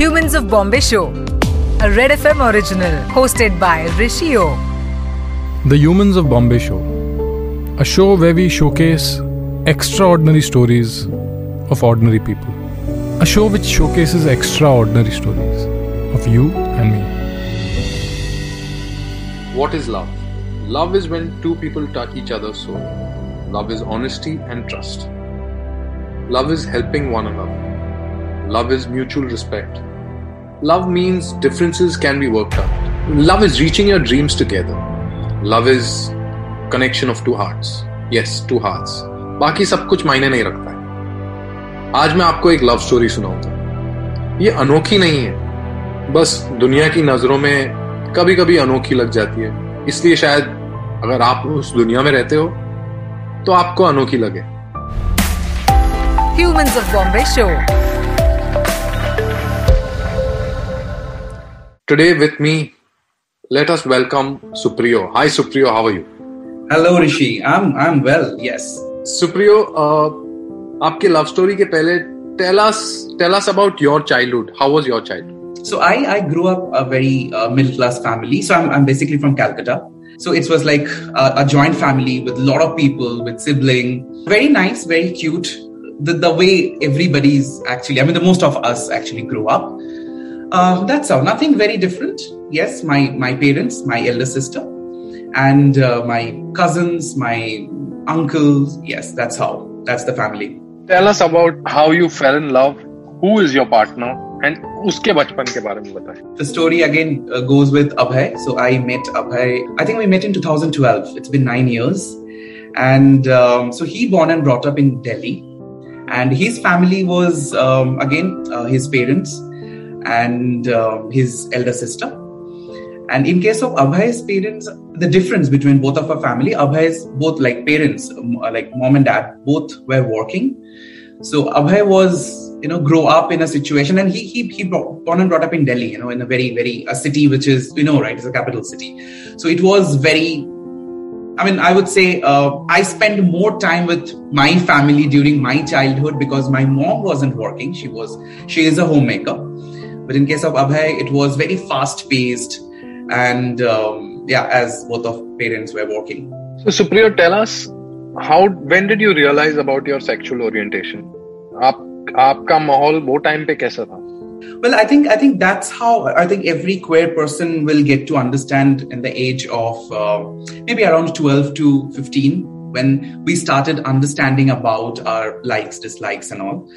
Humans of Bombay Show, a Red FM original hosted by Rishio. The Humans of Bombay Show, a show where we showcase extraordinary stories of ordinary people. A show which showcases extraordinary stories of you and me. What is love? Love is when two people touch each other's soul. Love is honesty and trust. Love is helping one another. Love is mutual respect. Love means differences can be worked out. Love is reaching your dreams together. Love is connection of two hearts. Yes, two hearts. बाकी सब कुछ मायने नहीं रखता है आज मैं आपको एक लव स्टोरी सुनाऊँगा ये अनोखी नहीं है बस दुनिया की नज़रों में कभी कभी अनोखी लग जाती है इसलिए शायद अगर आप उस दुनिया में रहते हो तो आपको अनोखी लगे Humans of Bombay Show. Today with me, let us welcome Supriyo. Hi Supriyo, how are you? Hello Rishi, I'm I'm well. Yes. Supriyo, uh, आपके लव स्टोरी के पहले tell us tell us about your childhood. How was your childhood? So I I grew up a very uh, middle class family. So I'm I'm basically from Calcutta. So it was like a, a joint family with a lot of people, with sibling. Very nice, very cute. The the way everybody's actually, I mean, the most of us actually grew up. Uh, that's all. Nothing very different. Yes, my my parents, my elder sister, and uh, my cousins, my uncles. Yes, that's how. That's the family. Tell us about how you fell in love. Who is your partner? And उसके बचपन के बारे में बताएं. The story again uh, goes with Abhay. So I met Abhay. I think we met in 2012. It's been nine years, and um, so he born and brought up in Delhi, and his family was um, again uh, his parents and um, his elder sister. And in case of Abhay's parents, the difference between both of our family, Abhay's both like parents, um, like mom and dad, both were working. So Abhay was, you know, grow up in a situation, and he he he brought, born and brought up in Delhi, you know, in a very very a city which is you know right, it's a capital city. So it was very. I mean, I would say uh, I spent more time with my family during my childhood because my mom wasn't working. She was she is a homemaker, but in case of Abhay, it was very fast paced. And um, yeah, as both of parents were working. So, Supriyo, tell us how when did you realize about your sexual orientation? आप, आपका माहौल वो time pe kaisa tha? Well, I think I think that's how I think every queer person will get to understand in the age of uh, maybe around 12 to 15 when we started understanding about our likes, dislikes, and all.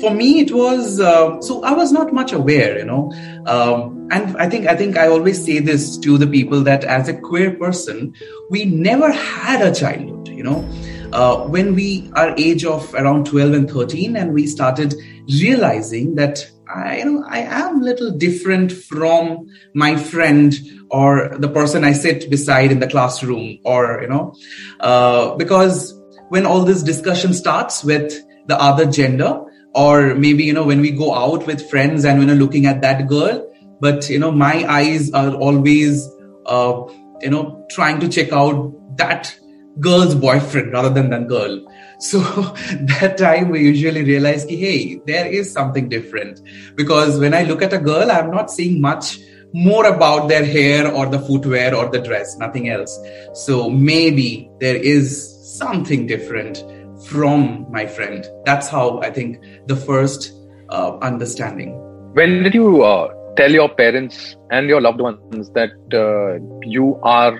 For me, it was uh, so I was not much aware, you know, um, and I think I think I always say this to the people that as a queer person, we never had a childhood, you know. Uh, when we are age of around 12 and 13 and we started realizing that I, you know, I am a little different from my friend or the person I sit beside in the classroom, or you know, uh, because when all this discussion starts with the other gender, or maybe you know when we go out with friends and when we're looking at that girl, but you know my eyes are always uh, you know trying to check out that girl's boyfriend rather than that girl. So that time we usually realize, ki, hey, there is something different. Because when I look at a girl, I'm not seeing much more about their hair or the footwear or the dress, nothing else. So maybe there is something different from my friend. That's how I think the first uh, understanding. When did you uh, tell your parents and your loved ones that uh, you are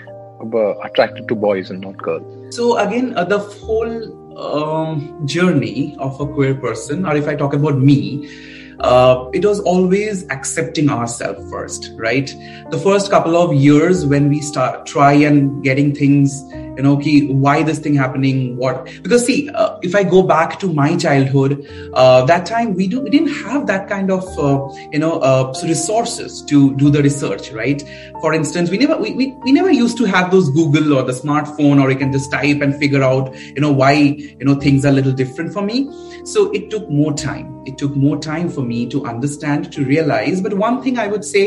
attracted to boys and not girls? So again, uh, the whole um, journey of a queer person, or if I talk about me, uh, it was always accepting ourselves first, right? The first couple of years when we start try and getting things you know why this thing happening what? Because see uh, if i go back to my childhood uh, that time we do we didn't have that kind of uh, you know uh, resources to do the research right? For instance we never we, we, we never used to have those google or the smartphone or you can just type and figure out you know why you know things are a little different for me. So it took more time. It took more time for me to understand to realize. But one thing i would say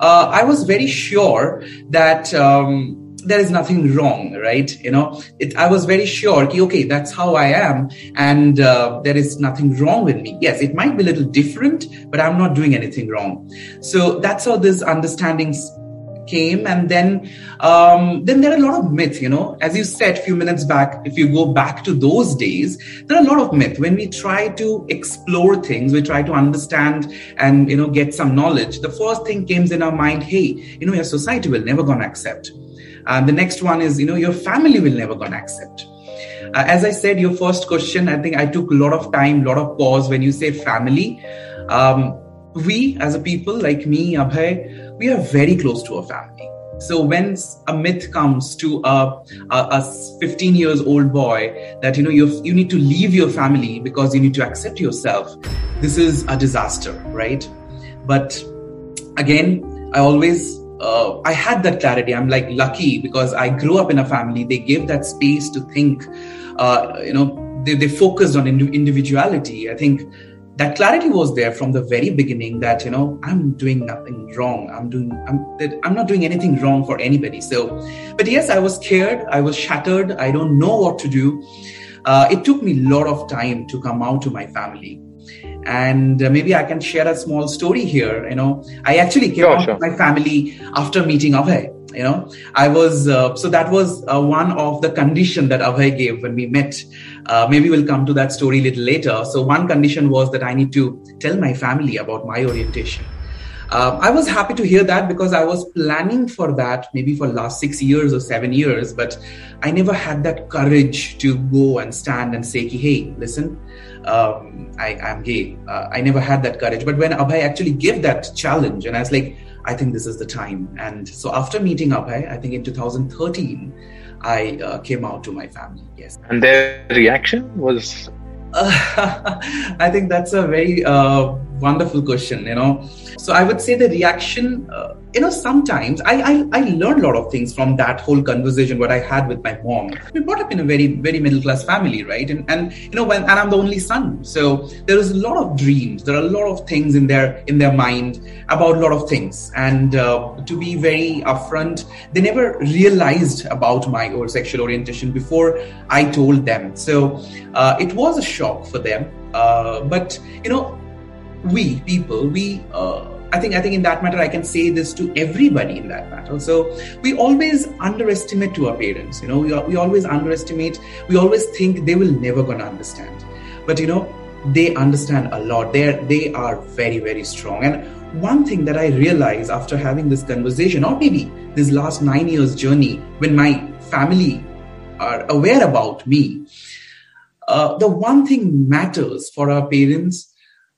uh, i was very sure that um, there is nothing wrong, right? You know, it, I was very sure, okay, that's how I am, and uh, there is nothing wrong with me. Yes, it might be a little different, but I'm not doing anything wrong. So that's how this understanding came and then um, then there are a lot of myths you know. As you said a few minutes back if you go back to those days there are a lot of myths. When we try to explore things we try to understand and you know get some knowledge the first thing comes in our mind hey you know your society will never gonna accept. And the next one is you know your family will never gonna accept. Uh, as i said your first question i think i took a lot of time a lot of pause when you say family. Um, we as a people like me abhay we are very close to our family. So when a myth comes to a, a, a 15 years old boy that you know you you need to leave your family because you need to accept yourself, this is a disaster, right? But again, I always uh, I had that clarity. I'm like lucky because I grew up in a family. They gave that space to think. Uh, you know, they, they focused on individuality. I think that clarity was there from the very beginning that you know i'm doing nothing wrong. I'm doing i'm i'm not doing anything wrong for anybody. So but yes i was scared. I was shattered. I don't know what to do. Uh, it took me a lot of time to come out to my family. And uh, maybe i can share a small story here you know. I actually came sure, out sure. to my family after meeting abhay you know. I was uh, so that was uh, one of the condition that abhay gave when we met uh, maybe we'll come to that story a little later so one condition was that i need to tell my family about my orientation uh, I was happy to hear that because I was planning for that maybe for last six years or seven years, but I never had that courage to go and stand and say, "Hey, listen, um, I, am gay." Uh, I never had that courage. But when Abhay actually gave that challenge, and I was like, I think this is the time. And so after meeting Abhay, I think in 2013, I uh, came out to my family. Yes. And their reaction was? I think that's a very uh, wonderful question. You know, so I would say the reaction, uh, you know, sometimes I, I, I learned a lot of things from that whole conversation what I had with my mom. We brought up in a very very middle class family, right? And and you know when and I'm the only son, so there is a lot of dreams. There are a lot of things in their in their mind about a lot of things. And uh, to be very upfront, they never realized about my or sexual orientation before I told them. So uh, it was a shock for them. Uh, but you know we people we uh, I think I think in that matter I can say this to everybody in that matter. So we always underestimate to our parents. You know, we, we always underestimate. We always think they will never gonna understand, but you know they understand a lot. They they are very very strong. And one thing that I realize after having this conversation, or maybe this last nine years journey, when my family are aware about me, uh, the one thing matters for our parents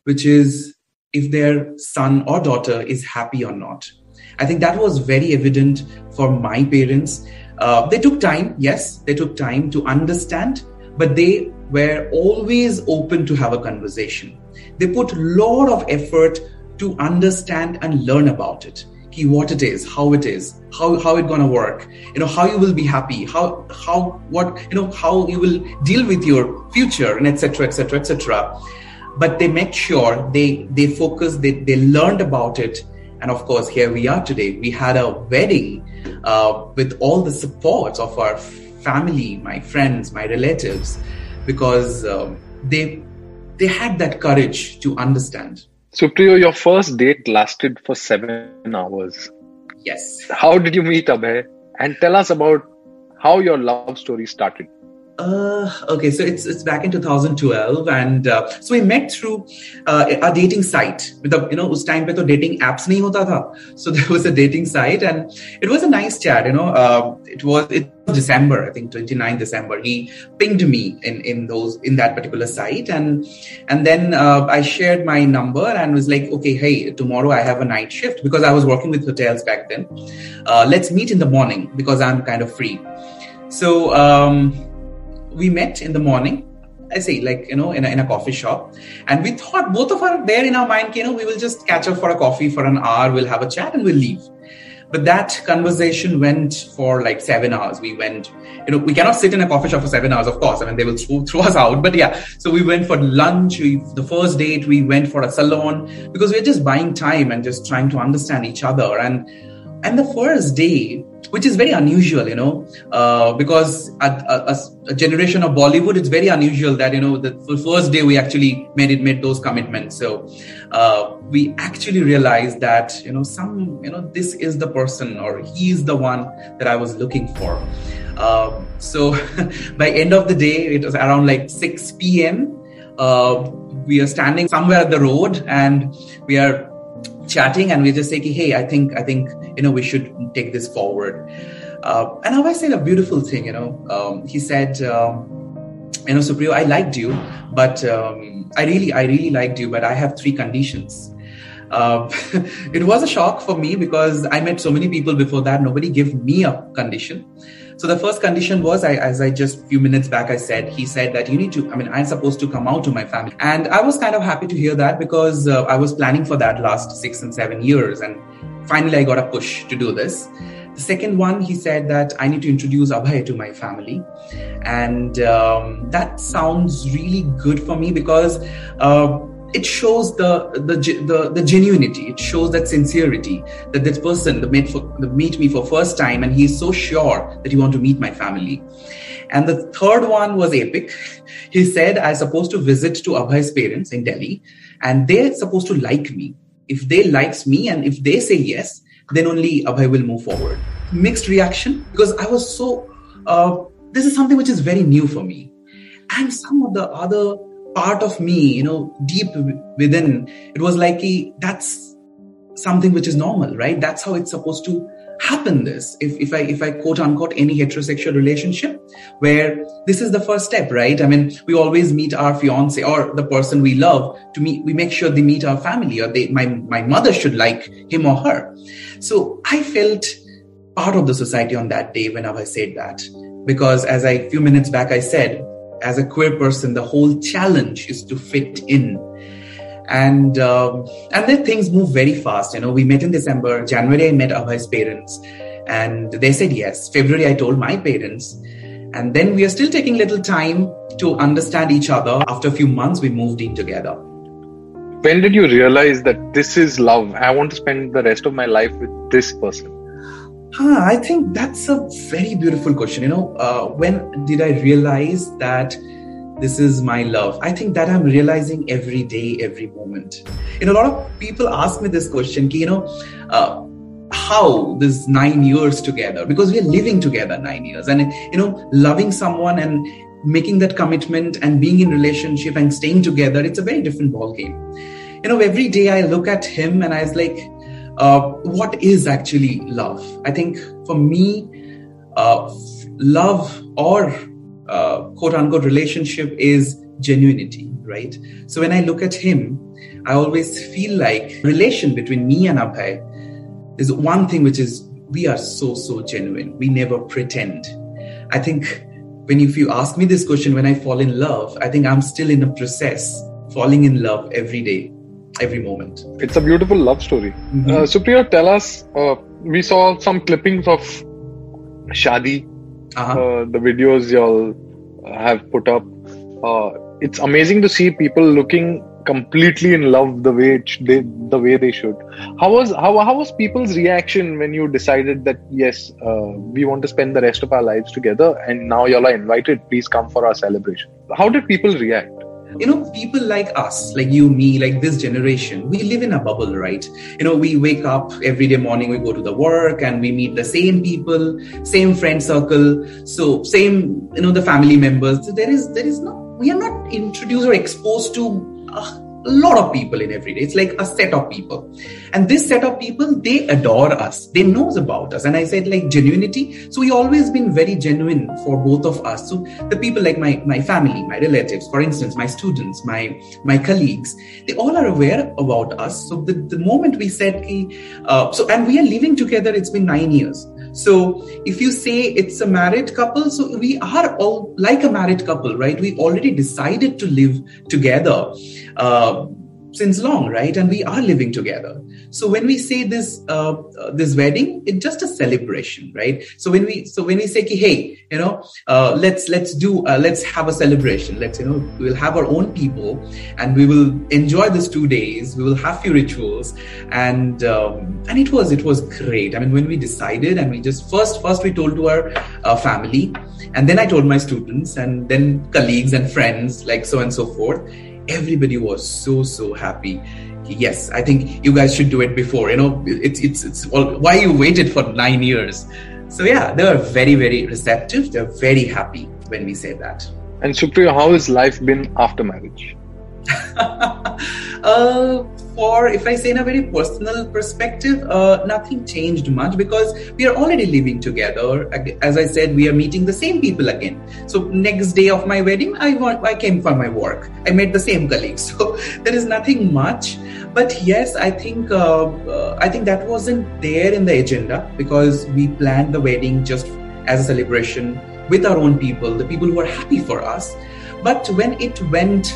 which is if their son or daughter is happy or not. I think that was very evident for my parents. Uh, they took time, yes, they took time to understand, but they were always open to have a conversation. They put a lot of effort to understand and learn about it. Key what it is, how it is, how how it gonna work, you know, how you will be happy, how how what you know, how you will deal with your future, and etc. etc. etc but they make sure they they focus they, they learned about it. And of course here we are today. We had a wedding uh, with all the supports of our family my friends my relatives because um, they they had that courage to understand. Supriyo your first date lasted for seven hours. Yes. How did you meet abhay? And tell us about how your love story started uh, okay, so it's it's back in 2012, and uh, so we met through uh, a dating site. With the you know, उस time पे तो dating apps नहीं होता था. So there was a dating site, and it was a nice chat. You know, uh, it was it was December, I think 29 December. He pinged me in in those in that particular site, and and then uh, I shared my number and was like, okay, hey, tomorrow I have a night shift because I was working with hotels back then. Uh, let's meet in the morning because I'm kind of free. So. Um, we met in the morning I say, like, you know, in a, in a coffee shop. And we thought both of us there in our mind, you know, we will just catch up for a coffee for an hour, we'll have a chat and we'll leave. But that conversation went for like seven hours. We went, you know, we cannot sit in a coffee shop for seven hours, of course. I mean, they will throw, throw us out. But yeah, so we went for lunch. We, the first date, we went for a salon because we we're just buying time and just trying to understand each other. And and the first day which is very unusual, you know, uh, because a, a, a, generation of Bollywood, it's very unusual that you know the, the first day we actually made it made those commitments. So uh, we actually realized that you know some you know this is the person or he is the one that I was looking for. Uh, so by end of the day, it was around like 6 p.m. Uh, we are standing somewhere at the road and we are chatting and we just say, hey, I think, I think, you know, we should take this forward. Uh, and I said a beautiful thing, you know, um, he said, um, you know, Supriyo, I liked you, but um, I really, I really liked you, but I have three conditions. Uh, it was a shock for me because I met so many people before that. Nobody gave me a condition. So the first condition was, I, as I just few minutes back I said, he said that you need to. I mean, I'm supposed to come out to my family, and I was kind of happy to hear that because uh, I was planning for that last six and seven years, and finally I got a push to do this. The second one, he said that I need to introduce Abhay to my family. And um, that sounds really good for me because uh, it shows the, the the the genuinity. It shows that sincerity that this person the meet for the meet me for first time and he's so sure that he want to meet my family. And the third one was epic. He said i'm supposed to visit to abhay's parents in delhi and they're supposed to like me. If they likes me and if they say yes then only abhay will move forward. Mixed reaction because i was so uh, this is something which is very new for me. And some of the other part of me, you know, deep within, it was like, a, that's something which is normal, right? That's how it's supposed to happen this. If, if i if i quote unquote any heterosexual relationship where this is the first step right? I mean we always meet our fiance or the person we love to meet we make sure they meet our family or they my my mother should like him or her. So i felt part of the society on that day whenever i said that because as i a few minutes back i said as a queer person, the whole challenge is to fit in. And um, and then things move very fast. You know, we met in December. January, I met Abhay's parents, and they said yes. February, I told my parents, and then we are still taking little time to understand each other. After a few months, we moved in together. When did you realize that this is love? I want to spend the rest of my life with this person. Huh, I think that's a very beautiful question. You know, uh, when did I realize that this is my love? I think that I'm realizing every day, every moment. You know, a lot of people ask me this question, you know, uh, how this nine years together? Because we're living together nine years, and you know, loving someone and making that commitment and being in relationship and staying together, it's a very different ball game. You know, every day I look at him and I was like, uh, what is actually love? I think for me, uh, love or uh, quote unquote relationship is genuinity, right? So when I look at him, I always feel like relation between me and Abhay is one thing which is we are so so genuine. We never pretend. I think when if you ask me this question when I fall in love, I think I'm still in a process falling in love every day every moment. It's a beautiful love story. Mm-hmm. Uh, Supriyo, tell us. Uh, we saw some clippings of Shadi, uh-huh. uh, the videos y'all have put up. Uh, it's amazing to see people looking completely in love the way they the way they should. How was how how was people's reaction when you decided that yes, uh, we want to spend the rest of our lives together, and now y'all are invited. Please come for our celebration. How did people react? You know people like us like you me like this generation we live in a bubble right? You know we wake up every day morning we go to the work and we meet the same people same friend circle. So same you know the family members. So there is there is no we are not introduced or exposed to uh, a lot of people in every day. It's like a set of people. And this set of people, they adore us. They knows about us. And I said like genuinity. So we always been very genuine for both of us. So the people like my, my family, my relatives, for instance, my students, my, my colleagues, they all are aware about us. So the, the moment we said, uh, so, and we are living together, it's been nine years. So if you say it's a married couple, so we are all like a married couple, right? We already decided to live together. Uh, since long, right? And we are living together. So when we say this uh, uh, this wedding, it's just a celebration, right? So when we so when we say, hey, you know, uh, let's let's do uh, let's have a celebration. Let's you know we'll have our own people, and we will enjoy these two days. We will have few rituals, and um, and it was it was great. I mean, when we decided, and we just first first we told to our uh, family, and then I told my students, and then colleagues and friends, like so and so forth everybody was so so happy. Yes i think you guys should do it before you know it's it's it's well, why you waited for nine years? So yeah they were very very receptive. They're very happy when we say that. And supriyo how has life been after marriage? Uh, for if I say in a very personal perspective, uh, nothing changed much because we are already living together. As I said, we are meeting the same people again. So next day of my wedding, I I came for my work. I met the same colleagues. So there is nothing much. But yes, I think uh, uh, I think that wasn't there in the agenda because we planned the wedding just as a celebration with our own people, the people who are happy for us. But when it went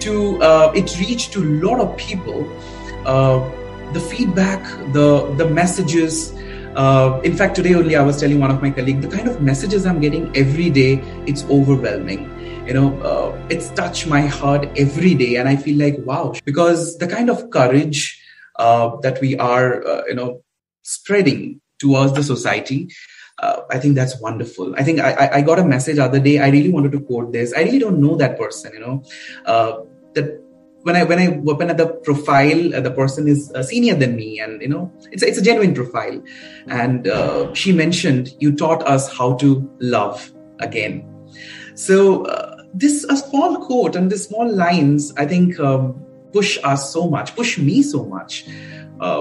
to uh, it reached to a lot of people. Uh, the feedback, the the messages. Uh, in fact, today only I was telling one of my colleagues the kind of messages I'm getting every day. It's overwhelming. You know, uh, it's touched my heart every day, and I feel like wow, because the kind of courage uh, that we are, uh, you know, spreading towards the society uh, I think that's wonderful. I think I, I got a message other day. I really wanted to quote this. I really don't know that person, you know, uh, that when I when I open at the profile, uh, the person is uh, senior than me, and you know, it's it's a genuine profile. And uh, she mentioned you taught us how to love again. So uh, this a small quote and the small lines, I think, um, push us so much, push me so much,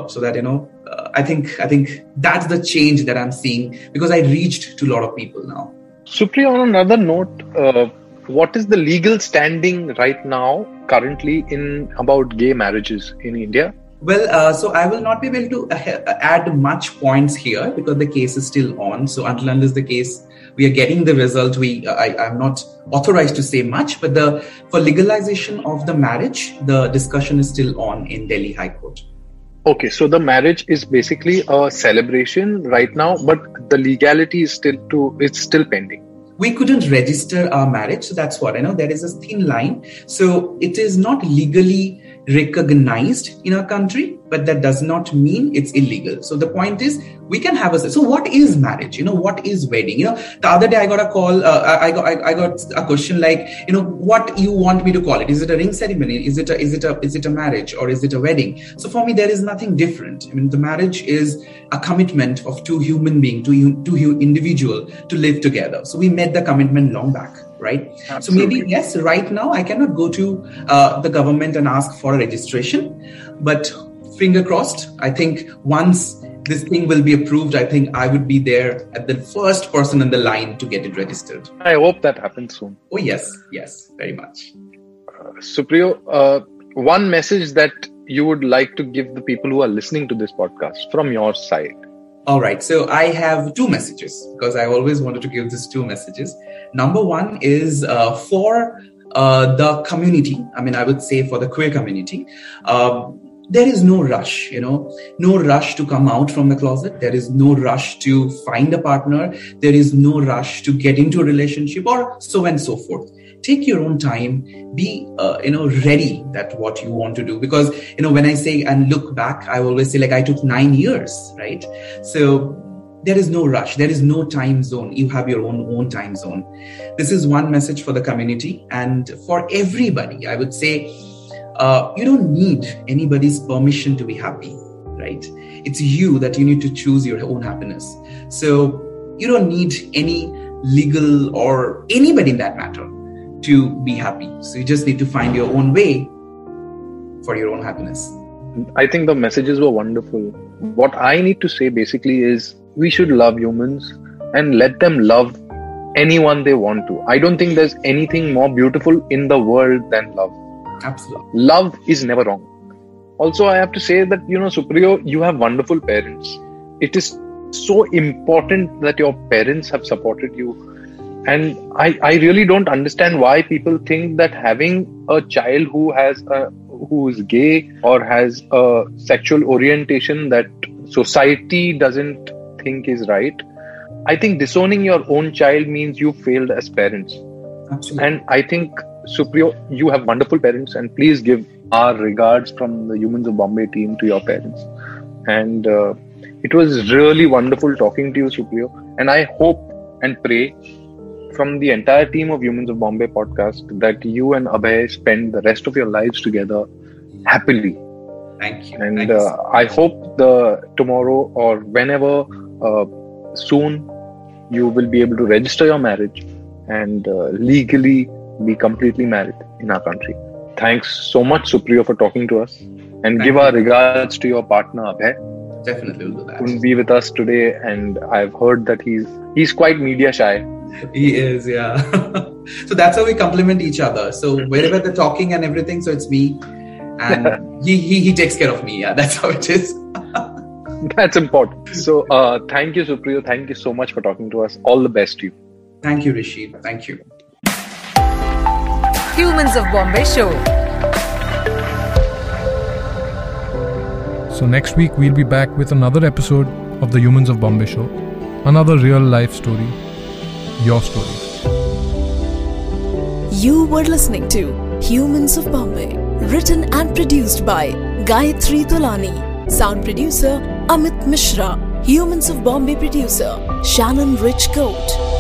so that you know uh, I think I think that's the change that I'm seeing because I reached to a lot of people now. Supriyo, on another note, uh, what is the legal standing right now, currently, in about gay marriages in India? Well, uh, so I will not be able to uh, add much points here because the case is still on. So until unless the case we are getting the result, we uh, I, I'm not authorized to say much. But the for legalization of the marriage, the discussion is still on in Delhi High Court. Okay, so the marriage is basically a celebration right now, but the legality is still to it's still pending. We couldn't register our marriage, so that's what I know. There is a thin line, so it is not legally recognized in our country, but that does not mean it's illegal. So the point is, we can have a. So what is marriage? You know, what is wedding? You know, the other day I got a call. Uh, I got I, I, got a question like, you know, what you want me to call it? Is it a ring ceremony? Is it a is it a is it a marriage or is it a wedding? So for me, there is nothing different. I mean, the marriage is a commitment of two human being, two two individual to live together. So we made the commitment long back right? Absolutely. So maybe yes, right now I cannot go to uh, the government and ask for a registration, but finger crossed. I think once this thing will be approved, I think I would be there at the first person in the line to get it registered. I hope that happens soon. Oh yes, yes, very much. Uh, Supriyo, uh, one message that you would like to give the people who are listening to this podcast from your side all right. So I have two messages because I always wanted to give these two messages. Number one is uh, for uh, the community. I mean, I would say for the queer community. Uh, there is no rush, you know, no rush to come out from the closet. There is no rush to find a partner. There is no rush to get into a relationship or so and so forth take your own time be uh, you know ready that what you want to do. Because you know when i say and look back i always say like i took 9 years right? So there is no rush. There is no time zone. You have your own own time zone. This is one message for the community. And for everybody i would say uh, you don't need anybody's permission to be happy right? It's you that you need to choose your own happiness. So you don't need any legal or anybody in that matter to be happy. So you just need to find your own way for your own happiness. I think the messages were wonderful. What I need to say basically is we should love humans and let them love anyone they want to. I don't think there's anything more beautiful in the world than love. Absolutely. Love is never wrong. Also, I have to say that, you know, Supriyo, you have wonderful parents. It is so important that your parents have supported you and I, I really don't understand why people think that having a child who has a who is gay or has a sexual orientation that society doesn't think is right i think disowning your own child means you failed as parents. Absolutely. and i think supriyo you have wonderful parents and please give our regards from the humans of bombay team to your parents. And uh, it was really wonderful talking to you supriyo. And i hope and pray from the entire team of Humans of Bombay podcast that you and Abhay spend the rest of your lives together happily. Thank you. And Thank you uh, I hope the tomorrow or whenever uh, soon you will be able to register your marriage and uh, legally be completely married in our country. Thanks so much, Supriyo, for talking to us. And Thank give you. our regards to your partner, Abhay definitely will do that. couldn't be with us today, and I've heard that he's he's quite media shy. He is, yeah. so that's how we complement each other. So wherever they're talking and everything, so it's me, and he, he he takes care of me. Yeah, that's how it is. That's important. So, uh, thank you, Supriyo. Thank you so much for talking to us. All the best to you. Thank you, Rishi. Thank you. Humans of Bombay Show. So, next week we'll be back with another episode of the Humans of Bombay show. Another real life story. Your story. You were listening to Humans of Bombay, written and produced by Gayatri Tolani, sound producer Amit Mishra, Humans of Bombay producer Shannon Rich Coat.